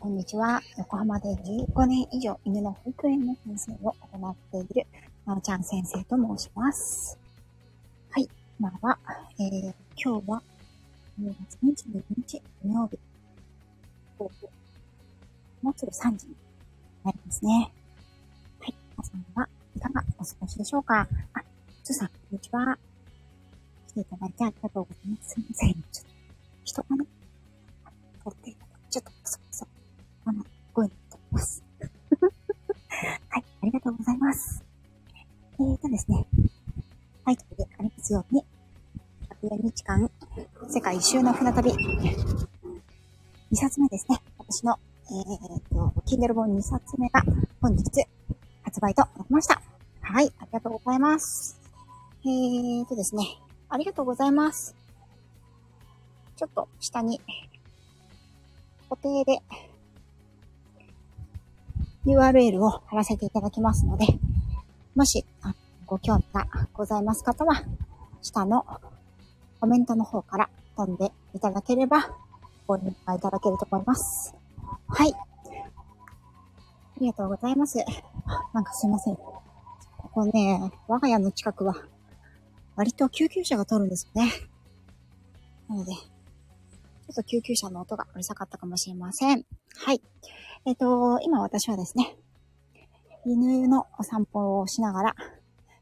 こんにちは。横浜で15年以上犬の保育園の先生を行っている、まおちゃん先生と申します。はい。今は、えー、今日は、2月22日土曜日。午後もうすぐ3時になりますね。はい。皆さんはいかがお過ごしでしょうか？あ、つさん、こんにちは。来ていただいてありがとうございます。すみません。ちょっと、人がね、通っていただちょっと、そそ。あの、声になっております。はい、ありがとうございます。えーとですね、タイトルでありますように、104日間、世界一周の船旅、2冊目ですね。私の、えーと、Kindle 本2冊目が本日発売となりました。はい、ありがとうございます。えーとですね、ありがとうございます。ちょっと下に固定で URL を貼らせていただきますので、もしご興味がございます方は、下のコメントの方から飛んでいただければご理解いただけると思います。はい。ありがとうございます。なんかすいません。ここね、我が家の近くは割と救急車が通るんですよね。なので、ちょっと救急車の音がうるさかったかもしれません。はい。えっ、ー、と、今私はですね、犬のお散歩をしながら、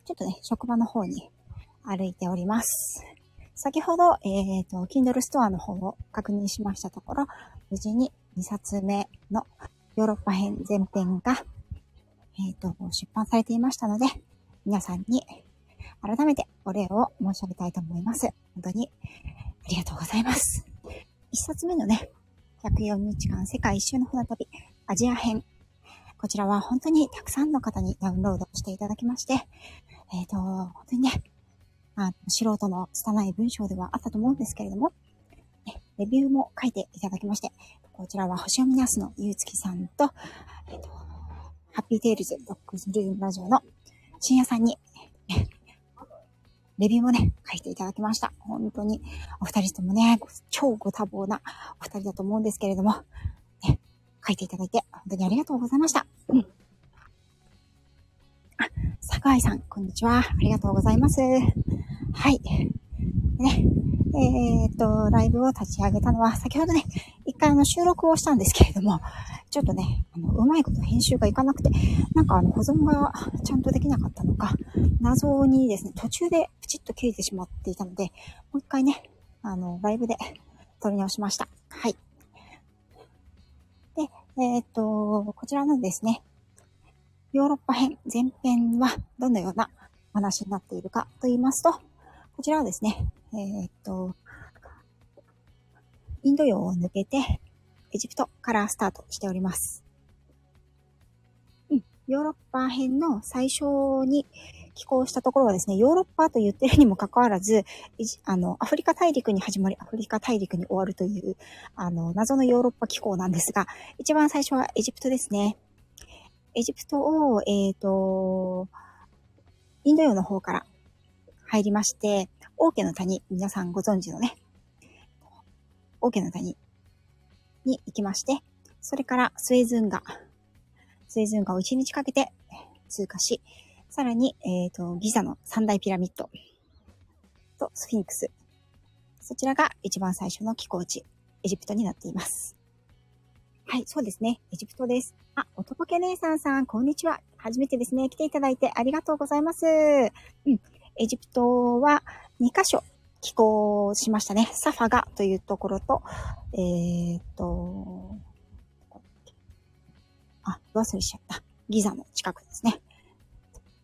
ちょっとね、職場の方に歩いております。先ほど、えっ、ー、と、Kindle ストアの方を確認しましたところ、無事に2冊目のヨーロッパ編前編が、えっ、ー、と、出版されていましたので、皆さんに改めてお礼を申し上げたいと思います。本当にありがとうございます。一冊目のね、104日間世界一周の船旅、アジア編。こちらは本当にたくさんの方にダウンロードしていただきまして、えっ、ー、と、本当にね、あ素人の拙い文章ではあったと思うんですけれども、ね、レビューも書いていただきまして、こちらは星読みなすのゆうつきさんと、えっ、ー、と、ハッピーテイルズドッグズルームラジオの深夜さんに、レビューもね、書いていただきました。本当に、お二人ともね、超ご多忙なお二人だと思うんですけれども、ね、書いていただいて、本当にありがとうございました。うん。あ、坂井さん、こんにちは。ありがとうございます。はい。ね、えー、っと、ライブを立ち上げたのは、先ほどね、一回あの収録をしたんですけれども、ちょっとね、あの、うまいこと編集がいかなくて、なんかあの、保存がちゃんとできなかったのか、謎にですね、途中でプチッと切れてしまっていたので、もう一回ね、あの、ライブで撮り直しました。はい。で、えー、っと、こちらのですね、ヨーロッパ編、前編はどのようなお話になっているかと言いますと、こちらはですね、えー、っと、インド洋を抜けて、エジプトからスタートしております。うん、ヨーロッパ編の最初に寄港したところはですね、ヨーロッパと言ってるにもかかわらず、あの、アフリカ大陸に始まり、アフリカ大陸に終わるという、あの、謎のヨーロッパ機構なんですが、一番最初はエジプトですね。エジプトを、えっ、ー、と、インド洋の方から入りまして、王家の谷、皆さんご存知のね、王家の谷に行きまして、それからスエズ運河、スエズ運河を1日かけて通過し、さらに、えっ、ー、と、ギザの三大ピラミッドとスフィンクス。そちらが一番最初の寄港地、エジプトになっています。はい、そうですね。エジプトです。あ、おとぼけ姉さんさん、こんにちは。初めてですね。来ていただいてありがとうございます。うん。エジプトは2カ所寄港しましたね。サファガというところと、えー、っと、あ、忘れしちゃった。ギザの近くですね。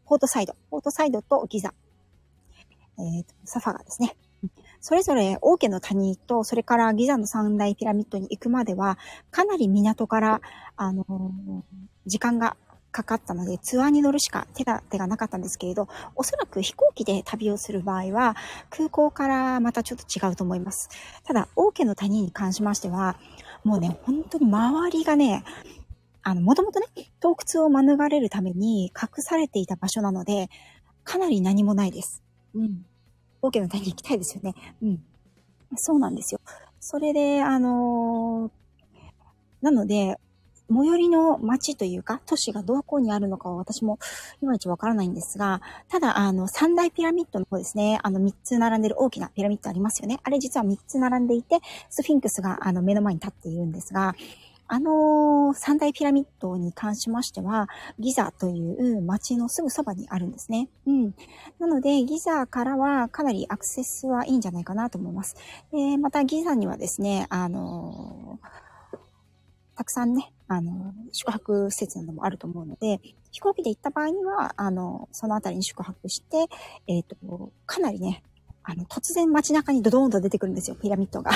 ポートサイド。ポートサイドとギザ。えー、と、サファガですね。それぞれ王家の谷と、それからギザの三大ピラミッドに行くまでは、かなり港から、あのー、時間がかかったので、ツアーに乗るしか手が、手がなかったんですけれど、おそらく飛行機で旅をする場合は、空港からまたちょっと違うと思います。ただ、王家の谷に関しましては、もうね、本当に周りがね、あの、もともとね、洞窟を免れるために隠されていた場所なので、かなり何もないです。うん。王家の谷に行きたいですよね。うん。そうなんですよ。それで、あのー、なので、最寄りの町というか、都市がどこにあるのかは私もいまいちわからないんですが、ただ、あの、三大ピラミッドの方ですね、あの、三つ並んでる大きなピラミッドありますよね。あれ実は三つ並んでいて、スフィンクスがあの目の前に立っているんですが、あの三大ピラミッドに関しましては、ギザという街のすぐそばにあるんですね。うん。なので、ギザからはかなりアクセスはいいんじゃないかなと思います。で、またギザにはですね、あのたくさんね、あの、宿泊施設などもあると思うので、飛行機で行った場合には、あの、そのあたりに宿泊して、えっ、ー、と、かなりね、あの、突然街中にドドーンと出てくるんですよ、ピラミッドが。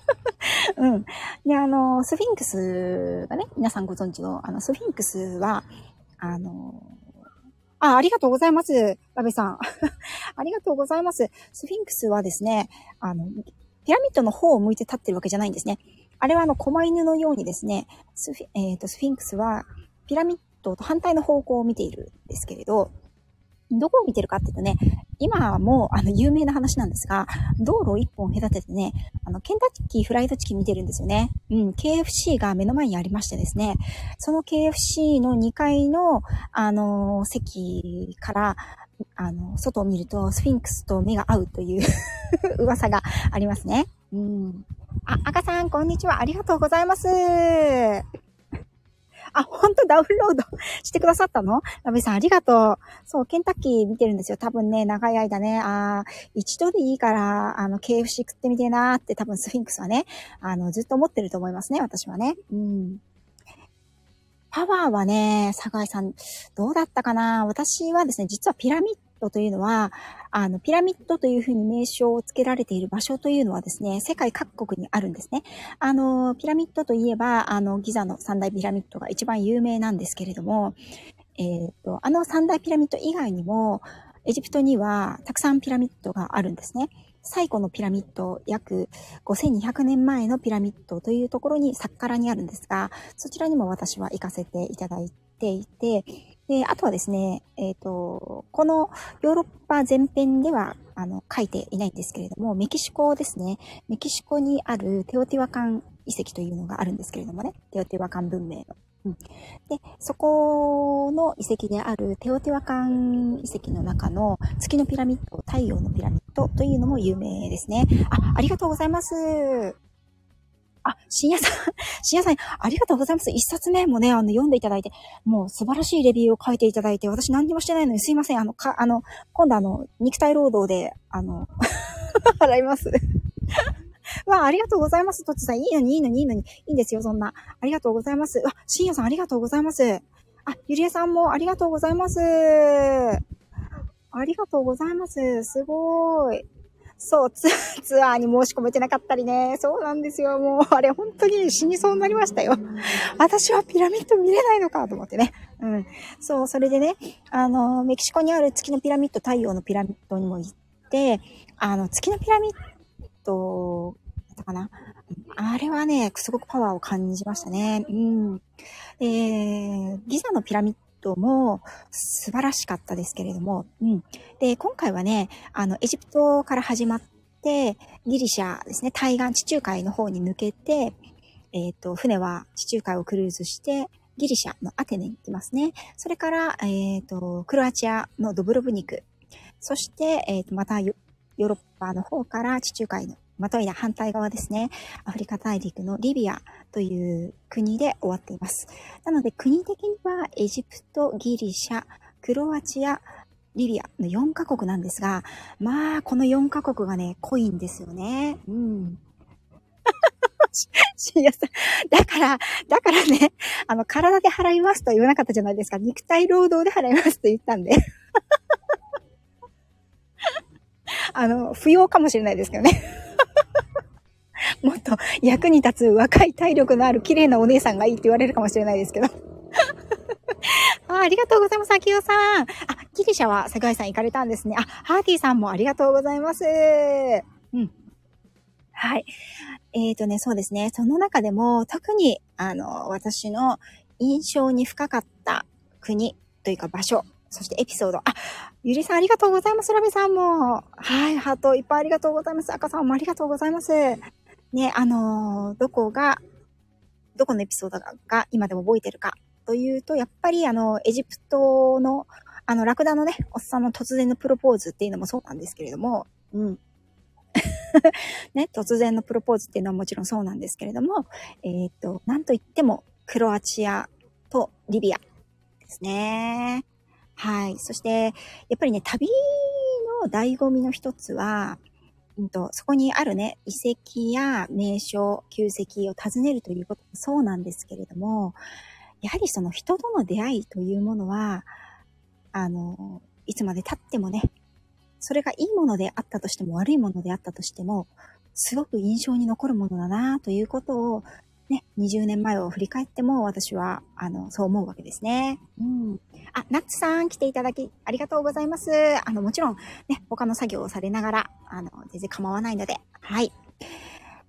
うん。で、あの、スフィンクスがね、皆さんご存知の、あの、スフィンクスは、あの、あ、ありがとうございます。ラベさん。ありがとうございます。スフィンクスはですね、あの、ピラミッドの方を向いて立ってるわけじゃないんですね。あれはあの、狛犬のようにですね、スフィ,、えーと、スフィンクスはピラミッドと反対の方向を見ているんですけれど、どこを見てるかっていうとね、今もあの有名な話なんですが、道路を一本隔ててね、あの、ケンタッキーフライドチキン見てるんですよね。うん、KFC が目の前にありましてですね、その KFC の2階の、あの、席から、あの、外を見ると、スフィンクスと目が合うという 噂がありますね。うん。あ、赤さん、こんにちは。ありがとうございます。あ、ほんとダウンロード してくださったの？ラベさん、ありがとう。そう、ケンタッキー見てるんですよ。多分ね、長い間ね、あ一度でいいから、あの、KFC 食ってみてえなーって多分スフィンクスはね、あの、ずっと思ってると思いますね、私はね。うん。パワーはね、酒井さん、どうだったかな？私はですね、実はピラミッドというのは、あの、ピラミッドというふうに名称を付けられている場所というのはですね、世界各国にあるんですね。あの、ピラミッドといえば、あの、ギザの三大ピラミッドが一番有名なんですけれども、えっ、ー、と、あの三大ピラミッド以外にも、エジプトにはたくさんピラミッドがあるんですね。最古のピラミッド、約5200年前のピラミッドというところに、サッカラにあるんですが、そちらにも私は行かせていただいていて、で、あとはですね、えっ、ー、と、このヨーロッパ全編では、あの、書いていないんですけれども、メキシコですね。メキシコにあるテオティワカン遺跡というのがあるんですけれどもね。テオティワカン文明の。うん、で、そこの遺跡であるテオティワカン遺跡の中の月のピラミッド、太陽のピラミッドというのも有名ですね。あ、ありがとうございます。あ、深夜さん、深夜さん、ありがとうございます。一冊目もね、あの、読んでいただいて、もう素晴らしいレビューを書いていただいて、私何にもしてないのにすいません。あの、か、あの、今度あの、肉体労働で、あの、払います。わあ、ありがとうございます。とつさん、いいのに、いいのに、いいのに。いいんですよ、そんな。ありがとうございます。わ、深夜さん、ありがとうございます。あ、ゆりえさんもありがとうございます。ありがとうございます。すごーい。そう、ツアーに申し込めてなかったりね。そうなんですよ。もう、あれ本当に死にそうになりましたよ。私はピラミッド見れないのかと思ってね。うん。そう、それでね、あの、メキシコにある月のピラミッド、太陽のピラミッドにも行って、あの、月のピラミッド、だったかなあれはね、すごくパワーを感じましたね。うん。えー、ギザのピラミッドも素晴らしかったですけれども、うん。で、今回はね、あの、エジプトから始まって、ギリシャですね、対岸地中海の方に抜けて、えっ、ー、と、船は地中海をクルーズして、ギリシャのアテネに行きますね。それから、えっ、ー、と、クロアチアのドブロブニク。そして、えっ、ー、と、またヨーロッパの方から地中海のまたいな反対側ですね。アフリカ大陸のリビアという国で終わっています。なので国的にはエジプト、ギリシャ、クロアチア、リビアの4カ国なんですが、まあ、この4カ国がね、濃いんですよね。うん。深夜さん。だから、だからね、あの、体で払いますと言わなかったじゃないですか。肉体労働で払いますと言ったんで。あの、不要かもしれないですけどね。もっと役に立つ若い体力のある綺麗なお姉さんがいいって言われるかもしれないですけど。あありがとうございます、秋代さん。あ、ギリシャは世界遺産行かれたんですね。あ、ハーティーさんもありがとうございます。うん。はい。えっ、ー、とね、そうですね。その中でも特に、あの、私の印象に深かった国というか場所、そしてエピソード。あ、ゆりさんありがとうございます。ラビさんも。はい、ハートいっぱいありがとうございます。赤さんもありがとうございます。ね、あのー、どこがどこのエピソードが今でも覚えてるかというと、やっぱりあの、エジプトの、あの、ラクダのね、おっさんの突然のプロポーズっていうのもそうなんですけれども、うん。ね、突然のプロポーズっていうのはもちろんそうなんですけれども、えっ、と、なんといっても、クロアチアとリビアですね。はい。そして、やっぱりね、旅の醍醐味の一つは、うんと、そこにあるね、遺跡や名所、旧跡を訪ねるということもそうなんですけれども、やはりその人との出会いというものは、あの、いつまで経ってもね、それがいいものであったとしても悪いものであったとしても、すごく印象に残るものだなということを、ね、20年前を振り返っても私は、あの、そう思うわけですね。うん。あ、ナッツさん来ていただきありがとうございます。あの、もちろんね、他の作業をされながら、あの、全然構わないので、はい。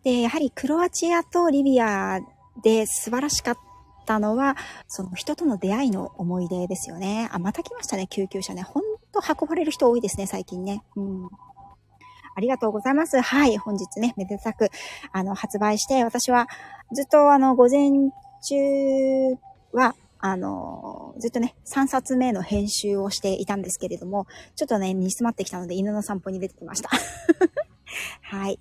で、やはりクロアチアとリビアで素晴らしかったのは、その人との出会いの思い出ですよね。あ、また来ましたね、救急車ね。ほんと運ばれる人多いですね、最近ね。うん。ありがとうございます。はい、本日ね、めでたく、あの、発売して、私はずっとあの、午前中は、あの、ずっとね、3冊目の編集をしていたんですけれども、ちょっとね、煮詰まってきたので犬の散歩に出てきました。はい。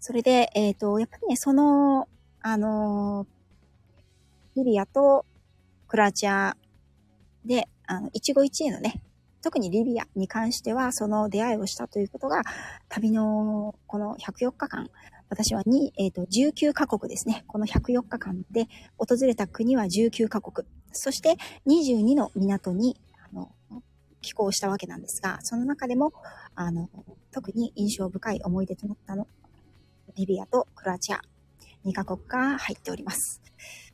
それで、えっ、ー、と、やっぱりね、その、あの、リビアとクロアチアで、あの、一期一会のね、特にリビアに関しては、その出会いをしたということが、旅のこの104日間、私はに、えっ、ー、と、19カ国ですね。この104日間で訪れた国は19カ国。そして22の港に、あの、寄港したわけなんですが、その中でも、あの、特に印象深い思い出となったの、リビアとクロアチア、2カ国が入っております。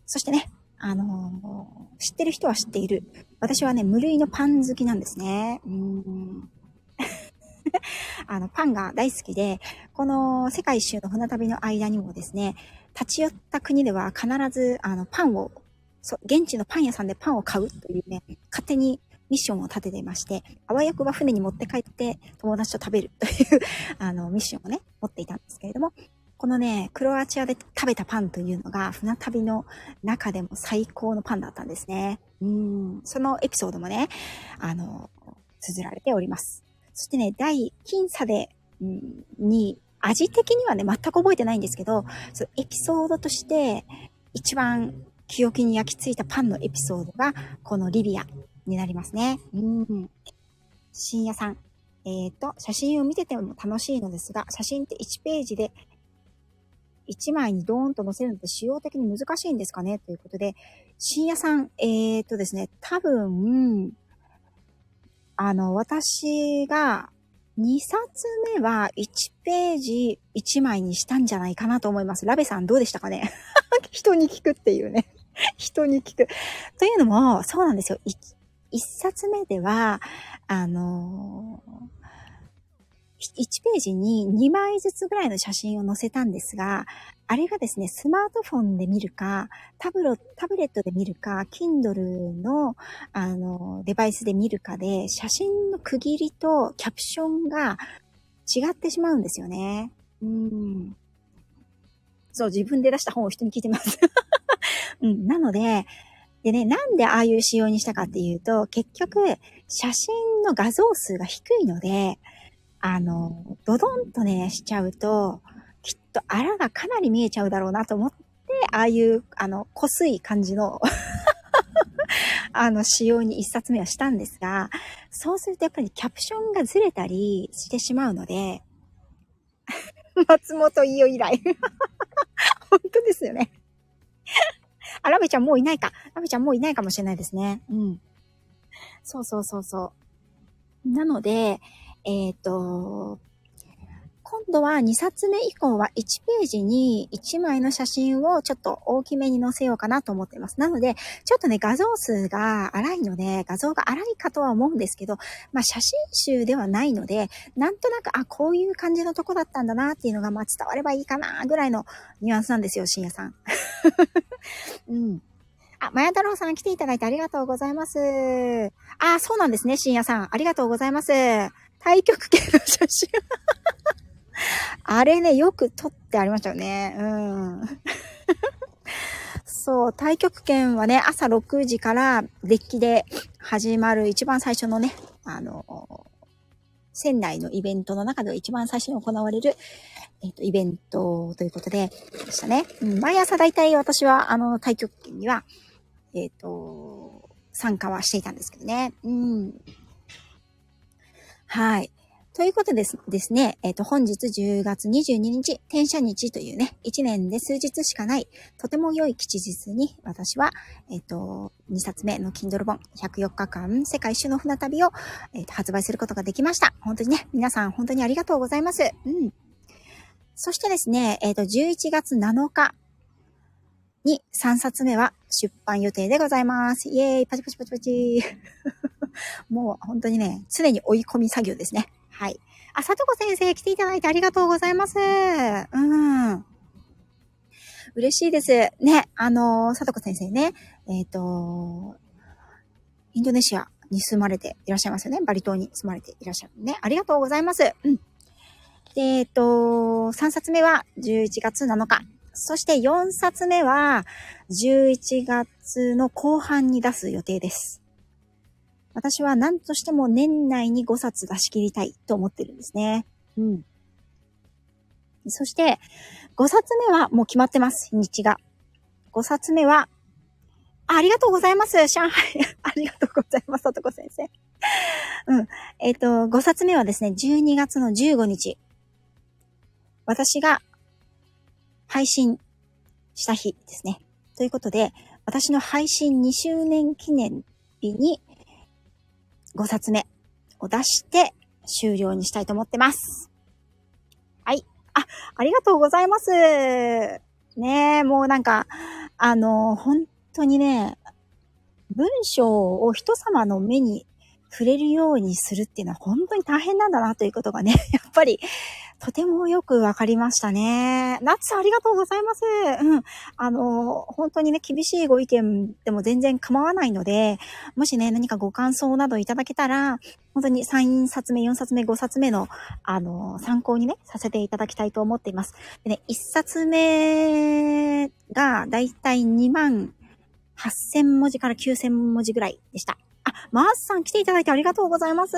そしてね、あのー、知ってる人は知っている。私はね、無類のパン好きなんですね。うん あの、パンが大好きで、この世界一周の船旅の間にもですね、立ち寄った国では必ず、あの、パンを、そ、現地のパン屋さんでパンを買うというね、勝手にミッションを立てていまして、あわよくば船に持って帰って友達と食べるという あの、ミッションをね、持っていたんですけれども、このね、クロアチアで食べたパンというのが、船旅の中でも最高のパンだったんですね。うん、そのエピソードもね、あの、綴られております。そしてね、第、僅差で、うん、に、味的にはね、全く覚えてないんですけど、そのエピソードとして、一番記憶に焼き付いたパンのエピソードが、このリビアになりますね。うん。深夜さん。えっ、ー、と、写真を見てても楽しいのですが、写真って1ページで1枚にドーンと載せるのって使用的に難しいんですかね？ということで、深夜さん、えっ、ー、とですね、多分、あの、私が2冊目は1ページ1枚にしたんじゃないかなと思います。ラベさんどうでしたかね？人に聞くっていうね 人に聞く。というのも、そうなんですよ。1, 1冊目では、あの1ページに2枚ずつぐらいの写真を載せたんですが、あれがですね、スマートフォンで見るか、タブロ、タブレットで見るか、Kindle の、あの、デバイスで見るかで、写真の区切りとキャプションが違ってしまうんですよね。うん。そう、自分で出した本を人に聞いてます。うん、なので、でね、なんでああいう仕様にしたかっていうと、結局、写真の画像数が低いので、あの、ドドンとね、しちゃうと、きっとあらがかなり見えちゃうだろうなと思って、ああいう、あの、濃すい感じのあの、仕様に一冊目はしたんですが、そうするとやっぱりキャプションがずれたりしてしまうので、松本伊代以来。本当ですよね。あ、ラベちゃんもういないか。ラベちゃんもういないかもしれないですね。うん。そうそうそうそう。なので、えっ、ー、と、今度は2冊目以降は1ページに1枚の写真をちょっと大きめに載せようかなと思っています。なので、ちょっとね、画像数が荒いので、画像が荒いかとは思うんですけど、まあ写真集ではないので、なんとなく、あ、こういう感じのとこだったんだなっていうのが、まあ伝わればいいかなぐらいのニュアンスなんですよ、深夜さん。うん。あ、まや太郎さん来ていただいてありがとうございます。あ、そうなんですね、深夜さん。ありがとうございます。対極系の写真。あれね、よく撮ってありましたよね。うん。そう、太極拳はね、朝6時からデッキで始まる一番最初のね、あの、仙台のイベントの中で一番最初に行われる、えっ、と、イベントということで、でしたね。うん、毎朝大体私は、あの、太極拳には、えっ、と、参加はしていたんですけどね。うん。はい。ということですですね、えっ、ー、と、本日10月22日、転写日というね、1年で数日しかない、とても良い吉日に、私は、えっ、ー、と、2冊目の Kindle 本、104日間世界一周の船旅を、えーと、発売することができました。本当にね、皆さん本当にありがとうございます。うん。そしてですね、えっ、ー、と、11月7日に3冊目は出版予定でございます。イエーイパチパチパチパチもう本当にね、常に追い込み作業ですね。はい。あ、さとこ先生来ていただいてありがとうございます。うん。嬉しいです。ね、あのさとこ先生ね、えっ、ー、と、インドネシアに住まれていらっしゃいますよね。バリ島に住まれていらっしゃるね。ありがとうございます。うん。で、えっ、ー、と、3冊目は11月7日。そして4冊目は11月の後半に出す予定です。私は何としても年内に5冊出し切りたいと思ってるんですね。うん。そして、5冊目はもう決まってます、日にちが。5冊目は、あありがとうございます、上海。ありがとうございます、さとこ先生。うん。えっ、ー、と、5冊目はですね、12月の15日。私が配信した日ですね。ということで、私の配信2周年記念日に5冊目を出して終了にしたいと思ってます。はい。あ、ありがとうございます。ねえ、もうなんか、あの、本当にね、文章を人様の目に触れるようにするっていうのは本当に大変なんだなということがね、やっぱりとてもよくわかりましたね。ナッツありがとうございます。うん。あの、本当にね、厳しいご意見でも全然構わないので、もしね、何かご感想などいただけたら、本当に3冊目、4冊目、5冊目の、あの、参考にね、させていただきたいと思っています。でね、1冊目がだいたい2万8000文字から9000文字ぐらいでした。あ、マースさん来ていただいてありがとうございます。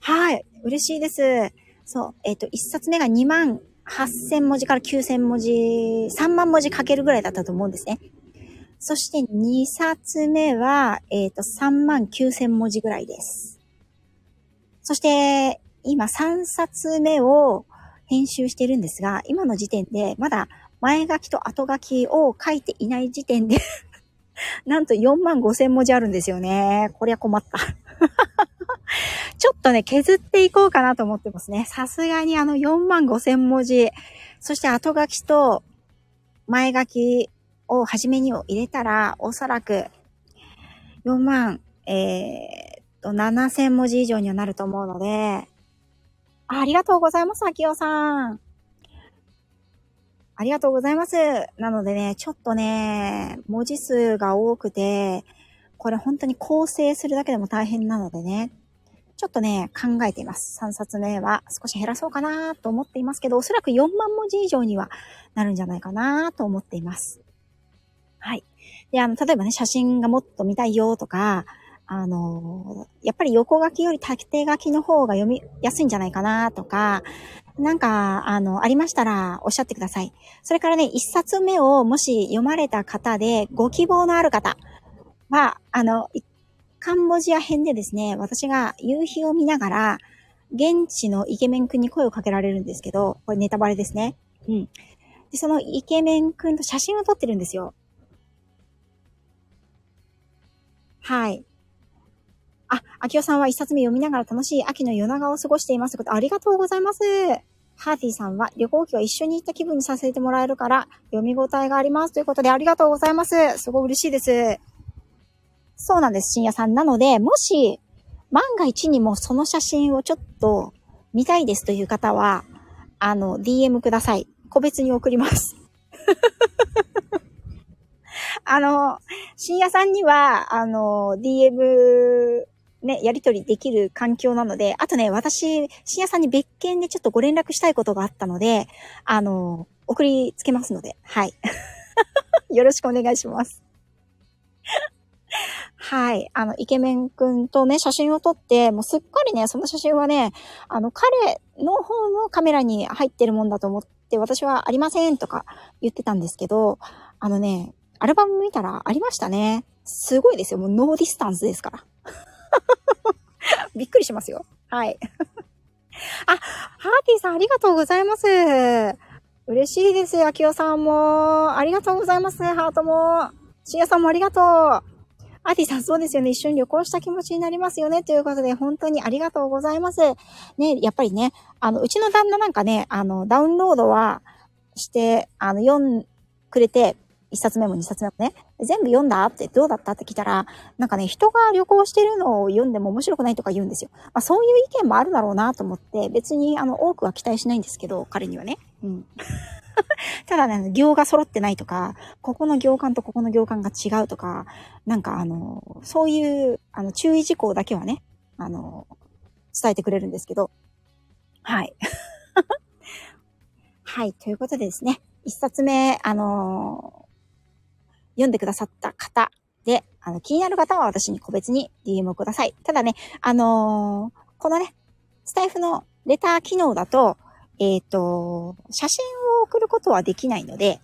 はい。嬉しいです。そう。えっ、ー、と、一冊目が2万8000文字から9000文字、3万文字書けるぐらいだったと思うんですね。そして2冊目は、えっ、ー、と、3万9000文字ぐらいです。そして、今3冊目を編集してるんですが、今の時点でまだ前書きと後書きを書いていない時点で なんと4万5千文字あるんですよね。こりゃ困った ちょっとね、削っていこうかなと思ってますね。さすがにあの4万5千文字、そして後書きと前書きを初めに入れたら、おそらく4万、えー、っと、7千文字以上にはなると思うので、ありがとうございます、秋代さん。ありがとうございます。なのでね、ちょっとね、文字数が多くて、これ本当に構成するだけでも大変なのでね、ちょっとね、考えています。3冊目は少し減らそうかなと思っていますけど、おそらく4万文字以上にはなるんじゃないかなと思っています。はい。で、あの、例えばね、写真がもっと見たいよとか、あの、やっぱり横書きより縦書きの方が読みやすいんじゃないかなとか、なんか、あの、ありましたらおっしゃってください。それからね、一冊目をもし読まれた方でご希望のある方は、あの、カンボジア編でですね、私が夕日を見ながら、現地のイケメン君に声をかけられるんですけど、これネタバレですね。うん。で、そのイケメン君と写真を撮ってるんですよ。はい。あ、秋代さんは一冊目読みながら楽しい秋の夜長を過ごしていますありがとうございます。ハーティーさんは旅行機は一緒に行った気分にさせてもらえるから読み応えがありますということでありがとうございます。すごい嬉しいです。そうなんです、深夜さん。なので、もし、万が一にもその写真をちょっと見たいですという方は、あの、DM ください。個別に送ります。あの、深夜さんには、あの、DM、ね、やりとりできる環境なので、あとね、私、深夜さんに別件でちょっとご連絡したいことがあったので、あの、送りつけますので、はい。よろしくお願いします。はい。あの、イケメンくんとね、写真を撮って、もうすっかりね、その写真はね、あの、彼の方のカメラに入ってるもんだと思って、私はありませんとか言ってたんですけど、あのね、アルバム見たらありましたね。すごいですよ。もう no distance ですから。びっくりしますよ。はい。あ、ハーティーさんありがとうございます。嬉しいですよ、秋代さんも。ありがとうございます、ハートも。シアさんもありがとう。アディさん、そうですよね。一緒に旅行した気持ちになりますよね。ということで、本当にありがとうございます。ね、やっぱりね、あの、うちの旦那なんかね、あの、ダウンロードはして、あの、読んくれて、一冊目も二冊目もね、全部読んだってどうだったって聞いたら、なんかね、人が旅行してるのを読んでも面白くないとか言うんですよ。まあそういう意見もあるだろうなと思って、別にあの、多くは期待しないんですけど、彼にはね。うん。ただね、行が揃ってないとか、ここの行間とここの行間が違うとか、なんかあの、そういう、あの、注意事項だけはね、あの、伝えてくれるんですけど、はい。はい、ということでですね、一冊目、あの読んでくださった方で、あの、気になる方は私に個別に DM をください。ただね、あのこのね、スタイフのレター機能だと、えっ、ー、と、写真を送ることはできないので、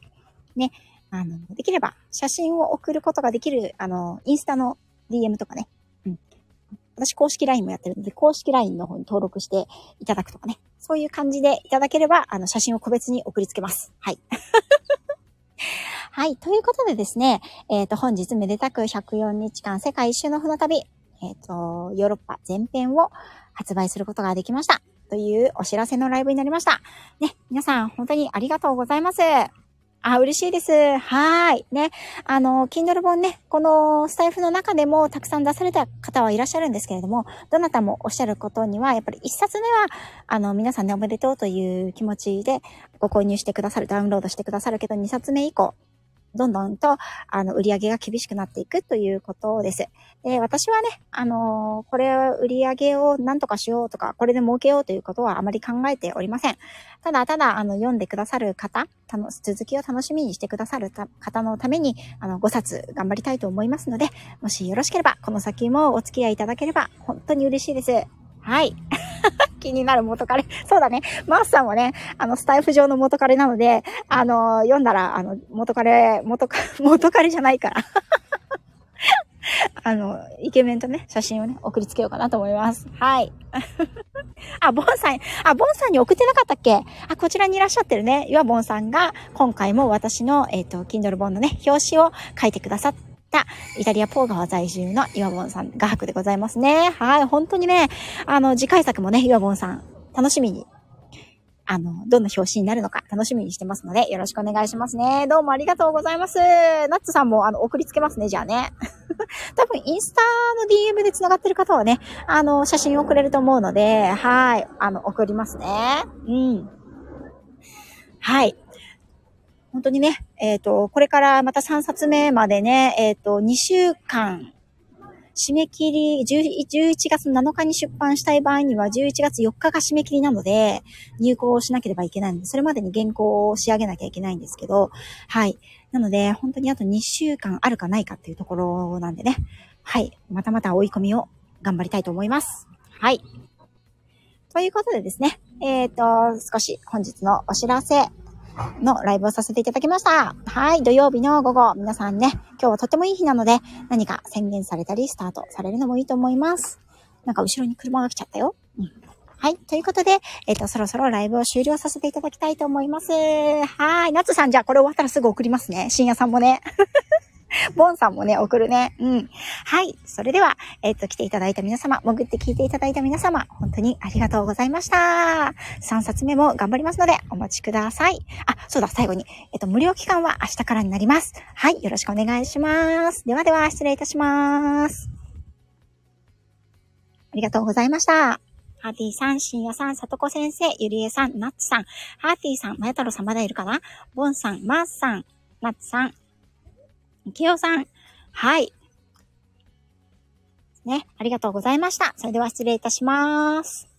ね、あの、できれば写真を送ることができる、あの、インスタの DM とかね、うん。私公式 LINE もやってるので、公式 LINE の方に登録していただくとかね、そういう感じでいただければ、あの、写真を個別に送りつけます。はい。はい。ということでですね、えっ、ー、と、本日めでたく104日間世界一周の船旅、えっ、ー、と、ヨーロッパ全編を発売することができました。というお知らせのライブになりました。ね、皆さん本当にありがとうございます。あ、嬉しいです。はい。ね。あの、Kindle 本ね、このスタイフの中でもたくさん出された方はいらっしゃるんですけれども、どなたもおっしゃることには、やっぱり一冊目は、あの、皆さんね、おめでとうという気持ちでご購入してくださる、ダウンロードしてくださるけど、二冊目以降、どんどんと、あの、売り上げが厳しくなっていくということです。で、私はね、あのー、これは売り上げを何とかしようとか、これで儲けようということはあまり考えておりません。ただ、ただ、あの、読んでくださる方、続きを楽しみにしてくださる方のために、あの、5冊頑張りたいと思いますので、もしよろしければ、この先もお付き合いいただければ、本当に嬉しいです。はい。気になる元彼。そうだね。マースさんはね、あの、スタイフ上の元彼なので、あの、読んだら、あの、元彼、元彼、元彼じゃないから。あの、イケメンとね、写真をね、送りつけようかなと思います。はい。あ、ボンさん、あ、ボンさんに送ってなかったっけ？あ、こちらにいらっしゃってるね。岩ボンさんが、今回も私の、えっ、ー、と、Kindle 本のね、表紙を書いてくださって、イタリアポー川在住の岩本さん、画伯でございますね。はい、本当にね、あの、次回作もね、岩本さん、楽しみに、あの、どんな表紙になるのか楽しみにしてますので、よろしくお願いしますね。どうもありがとうございます。ナッツさんも、あの、送りつけますね、じゃあね。多分、インスタの DM で繋がってる方はね、あの、写真を送れると思うので、はい、あの、送りますね。うん。はい。本当にね、えっ、ー、と、これからまた3冊目までね、えっ、ー、と、2週間、締め切り、11月7日に出版したい場合には、11月4日が締め切りなので、入稿しなければいけないので、それまでに原稿を仕上げなきゃいけないんですけど、はい。なので、本当にあと2週間あるかないかっていうところなんでね、はい。またまた追い込みを頑張りたいと思います。はい。ということでですね、えっ、ー、と、少し本日のお知らせ、のライブをさせていただきました。はい、土曜日の午後、皆さんね、今日はとってもいい日なので、何か宣言されたり、スタートされるのもいいと思います。なんか後ろに車が来ちゃったよ。うん。はい。ということで、えっ、ー、と、そろそろライブを終了させていただきたいと思います。はい。夏さん、じゃあこれ終わったらすぐ送りますね。深夜さんもね。ボンさんもね、送るね。うん。はい。それでは、えっ、と、来ていただいた皆様、潜って聞いていただいた皆様、本当にありがとうございました。3冊目も頑張りますので、お待ちください。あ、そうだ、最後に。えっ、と、無料期間は明日からになります。はい。よろしくお願いします。ではでは、失礼いたします。ありがとうございました。ハーティーさん、深夜さん、さとこ先生、ゆりえさん、ナッツさん、ハーティーさん、まや太郎さんまだいるかな？ボンさん、マースさん、ナッツさん、きよさん。はい。ね、ありがとうございました。それでは失礼いたします。